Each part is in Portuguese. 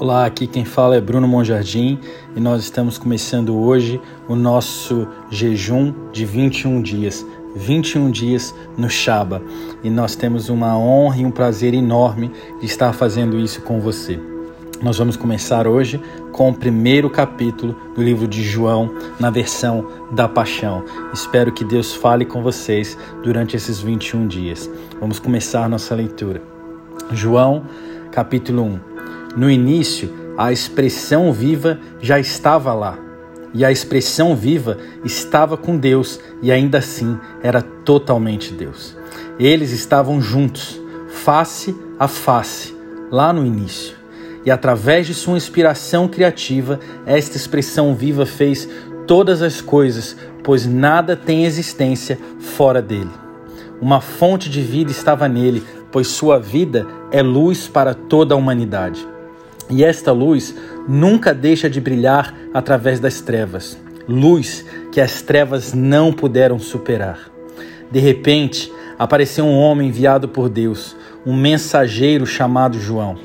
Olá, aqui quem fala é Bruno Monjardim e nós estamos começando hoje o nosso jejum de 21 dias. 21 dias no Shaba e nós temos uma honra e um prazer enorme de estar fazendo isso com você. Nós vamos começar hoje com o primeiro capítulo do livro de João, na versão da Paixão. Espero que Deus fale com vocês durante esses 21 dias. Vamos começar nossa leitura. João, capítulo 1. No início, a expressão viva já estava lá. E a expressão viva estava com Deus e ainda assim era totalmente Deus. Eles estavam juntos, face a face, lá no início. E através de sua inspiração criativa, esta expressão viva fez todas as coisas, pois nada tem existência fora dele. Uma fonte de vida estava nele, pois sua vida é luz para toda a humanidade. E esta luz nunca deixa de brilhar através das trevas, luz que as trevas não puderam superar. De repente, apareceu um homem enviado por Deus, um mensageiro chamado João,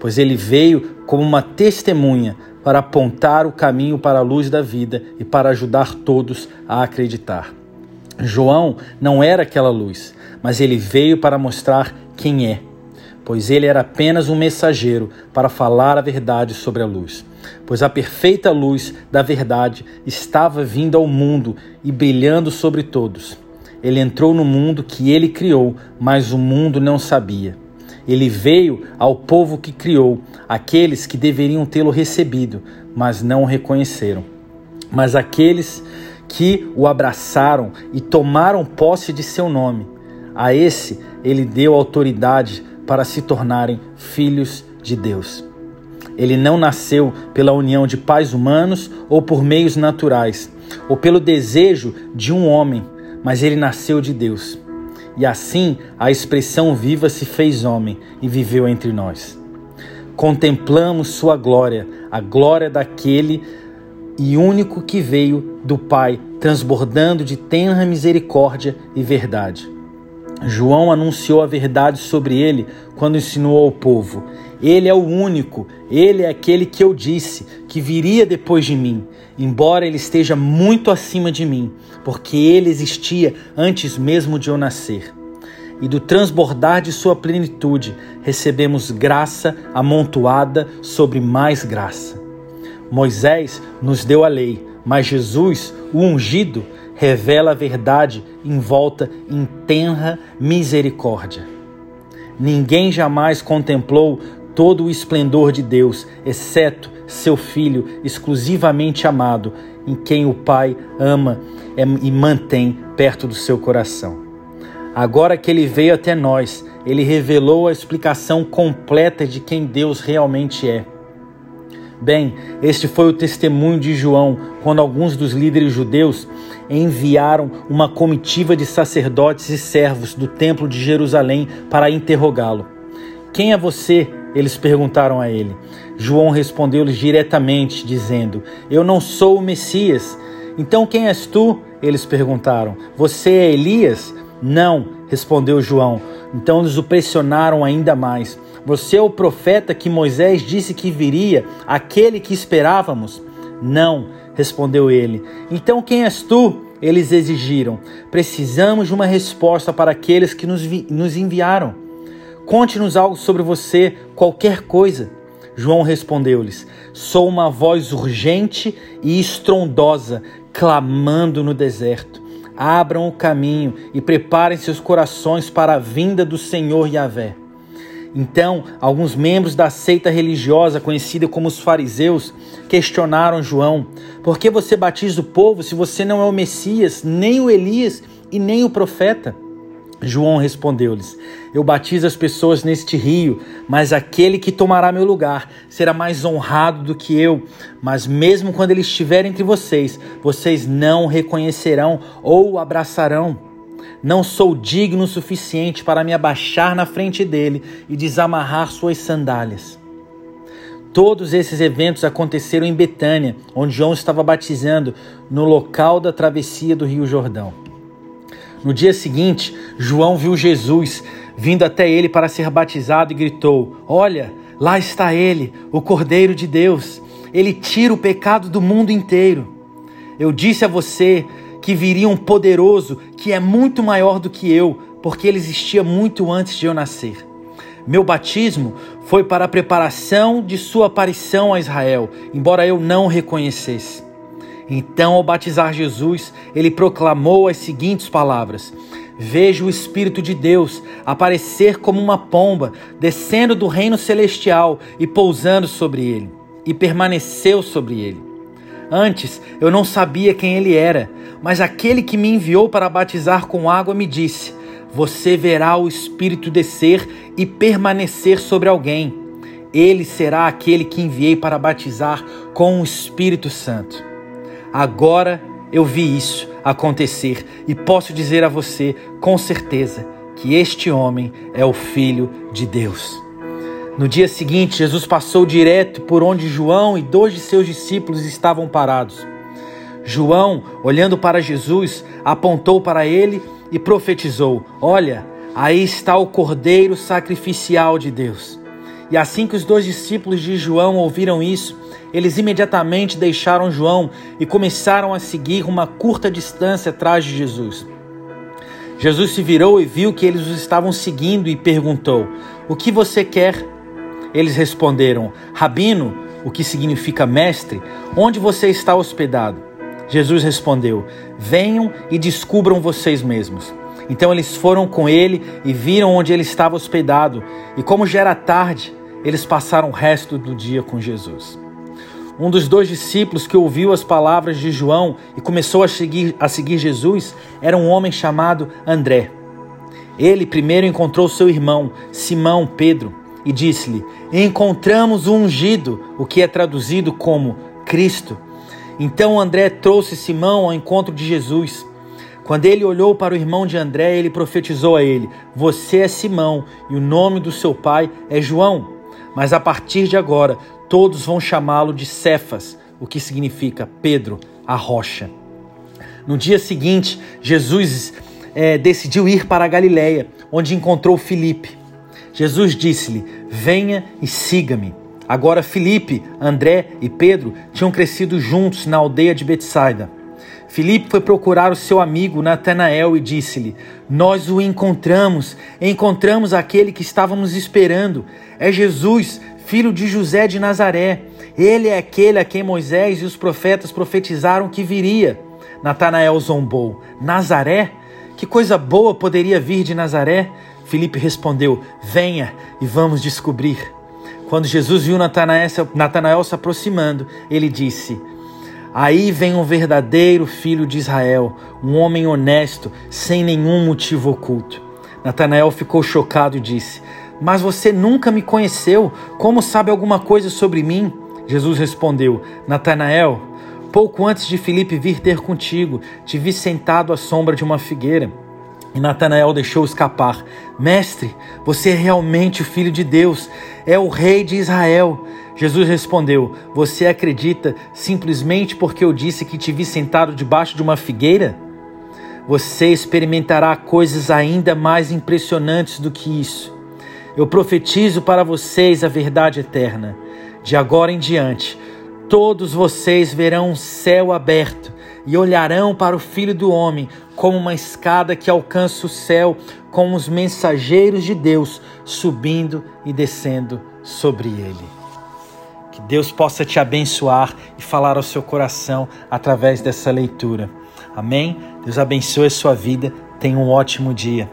pois ele veio como uma testemunha para apontar o caminho para a luz da vida e para ajudar todos a acreditar. João não era aquela luz, mas ele veio para mostrar quem é pois ele era apenas um mensageiro para falar a verdade sobre a luz. Pois a perfeita luz da verdade estava vindo ao mundo e brilhando sobre todos. Ele entrou no mundo que ele criou, mas o mundo não sabia. Ele veio ao povo que criou, aqueles que deveriam tê-lo recebido, mas não o reconheceram. Mas aqueles que o abraçaram e tomaram posse de seu nome, a esse ele deu autoridade para se tornarem filhos de Deus. Ele não nasceu pela união de pais humanos ou por meios naturais, ou pelo desejo de um homem, mas ele nasceu de Deus. E assim a expressão viva se fez homem e viveu entre nós. Contemplamos sua glória, a glória daquele e único que veio do Pai, transbordando de tenra misericórdia e verdade. João anunciou a verdade sobre ele quando ensinou ao povo. Ele é o único, ele é aquele que eu disse que viria depois de mim, embora ele esteja muito acima de mim, porque ele existia antes mesmo de eu nascer. E do transbordar de sua plenitude recebemos graça amontoada sobre mais graça. Moisés nos deu a lei, mas Jesus, o ungido, revela a verdade envolta em tenra misericórdia. Ninguém jamais contemplou todo o esplendor de Deus, exceto seu Filho exclusivamente amado, em quem o Pai ama e mantém perto do seu coração. Agora que ele veio até nós, ele revelou a explicação completa de quem Deus realmente é. Bem, este foi o testemunho de João quando alguns dos líderes judeus enviaram uma comitiva de sacerdotes e servos do templo de Jerusalém para interrogá-lo. Quem é você? Eles perguntaram a ele. João respondeu-lhes diretamente, dizendo: Eu não sou o Messias. Então quem és tu? Eles perguntaram. Você é Elias? Não, respondeu João. Então eles o pressionaram ainda mais. Você é o profeta que Moisés disse que viria, aquele que esperávamos? Não, respondeu ele. Então quem és tu? Eles exigiram. Precisamos de uma resposta para aqueles que nos, nos enviaram. Conte-nos algo sobre você, qualquer coisa. João respondeu-lhes: Sou uma voz urgente e estrondosa, clamando no deserto. Abram o caminho e preparem seus corações para a vinda do Senhor Yahvé. Então, alguns membros da seita religiosa conhecida como os fariseus questionaram João: Por que você batiza o povo se você não é o Messias, nem o Elias e nem o profeta? João respondeu-lhes: Eu batizo as pessoas neste rio, mas aquele que tomará meu lugar será mais honrado do que eu. Mas mesmo quando ele estiver entre vocês, vocês não o reconhecerão ou o abraçarão. Não sou digno o suficiente para me abaixar na frente dele e desamarrar suas sandálias. Todos esses eventos aconteceram em Betânia, onde João estava batizando, no local da travessia do Rio Jordão. No dia seguinte, João viu Jesus vindo até ele para ser batizado e gritou: Olha, Lá está ele, o Cordeiro de Deus. Ele tira o pecado do mundo inteiro. Eu disse a você que viria um poderoso que é muito maior do que eu, porque ele existia muito antes de eu nascer. Meu batismo foi para a preparação de sua aparição a Israel, embora eu não o reconhecesse. Então, ao batizar Jesus, ele proclamou as seguintes palavras: Vejo o Espírito de Deus aparecer como uma pomba, descendo do reino celestial e pousando sobre ele, e permaneceu sobre ele. Antes eu não sabia quem ele era, mas aquele que me enviou para batizar com água me disse: Você verá o Espírito descer e permanecer sobre alguém. Ele será aquele que enviei para batizar com o Espírito Santo. Agora eu vi isso acontecer e posso dizer a você com certeza que este homem é o Filho de Deus. No dia seguinte, Jesus passou direto por onde João e dois de seus discípulos estavam parados. João, olhando para Jesus, apontou para ele e profetizou: Olha, aí está o cordeiro sacrificial de Deus. E assim que os dois discípulos de João ouviram isso, eles imediatamente deixaram João e começaram a seguir uma curta distância atrás de Jesus. Jesus se virou e viu que eles os estavam seguindo e perguntou: O que você quer? Eles responderam: Rabino, o que significa mestre, onde você está hospedado? Jesus respondeu: Venham e descubram vocês mesmos. Então eles foram com ele e viram onde ele estava hospedado, e como já era tarde, eles passaram o resto do dia com Jesus. Um dos dois discípulos que ouviu as palavras de João e começou a seguir, a seguir Jesus era um homem chamado André. Ele primeiro encontrou seu irmão, Simão Pedro, e disse-lhe: Encontramos o ungido, o que é traduzido como Cristo. Então André trouxe Simão ao encontro de Jesus. Quando ele olhou para o irmão de André, ele profetizou a ele: Você é Simão, e o nome do seu pai é João. Mas a partir de agora, todos vão chamá-lo de Cefas, o que significa Pedro, a rocha. No dia seguinte, Jesus é, decidiu ir para a Galiléia, onde encontrou Filipe. Jesus disse-lhe: Venha e siga-me. Agora Filipe, André e Pedro tinham crescido juntos na aldeia de Betsaida. Filipe foi procurar o seu amigo Natanael e disse-lhe: Nós o encontramos, encontramos aquele que estávamos esperando. É Jesus, filho de José de Nazaré. Ele é aquele a quem Moisés e os profetas profetizaram que viria. Natanael zombou: Nazaré? Que coisa boa poderia vir de Nazaré? Filipe respondeu: Venha e vamos descobrir. Quando Jesus viu Natanael, se aproximando, ele disse: Aí vem um verdadeiro filho de Israel, um homem honesto, sem nenhum motivo oculto. Natanael ficou chocado e disse: mas você nunca me conheceu. Como sabe alguma coisa sobre mim? Jesus respondeu: Natanael, pouco antes de Filipe vir ter contigo, te vi sentado à sombra de uma figueira. E Natanael deixou escapar: Mestre, você é realmente o filho de Deus, é o rei de Israel. Jesus respondeu: Você acredita simplesmente porque eu disse que te vi sentado debaixo de uma figueira? Você experimentará coisas ainda mais impressionantes do que isso. Eu profetizo para vocês a verdade eterna. De agora em diante, todos vocês verão um céu aberto e olharão para o Filho do Homem como uma escada que alcança o céu, com os mensageiros de Deus subindo e descendo sobre ele. Que Deus possa te abençoar e falar ao seu coração através dessa leitura. Amém? Deus abençoe a sua vida. Tenha um ótimo dia.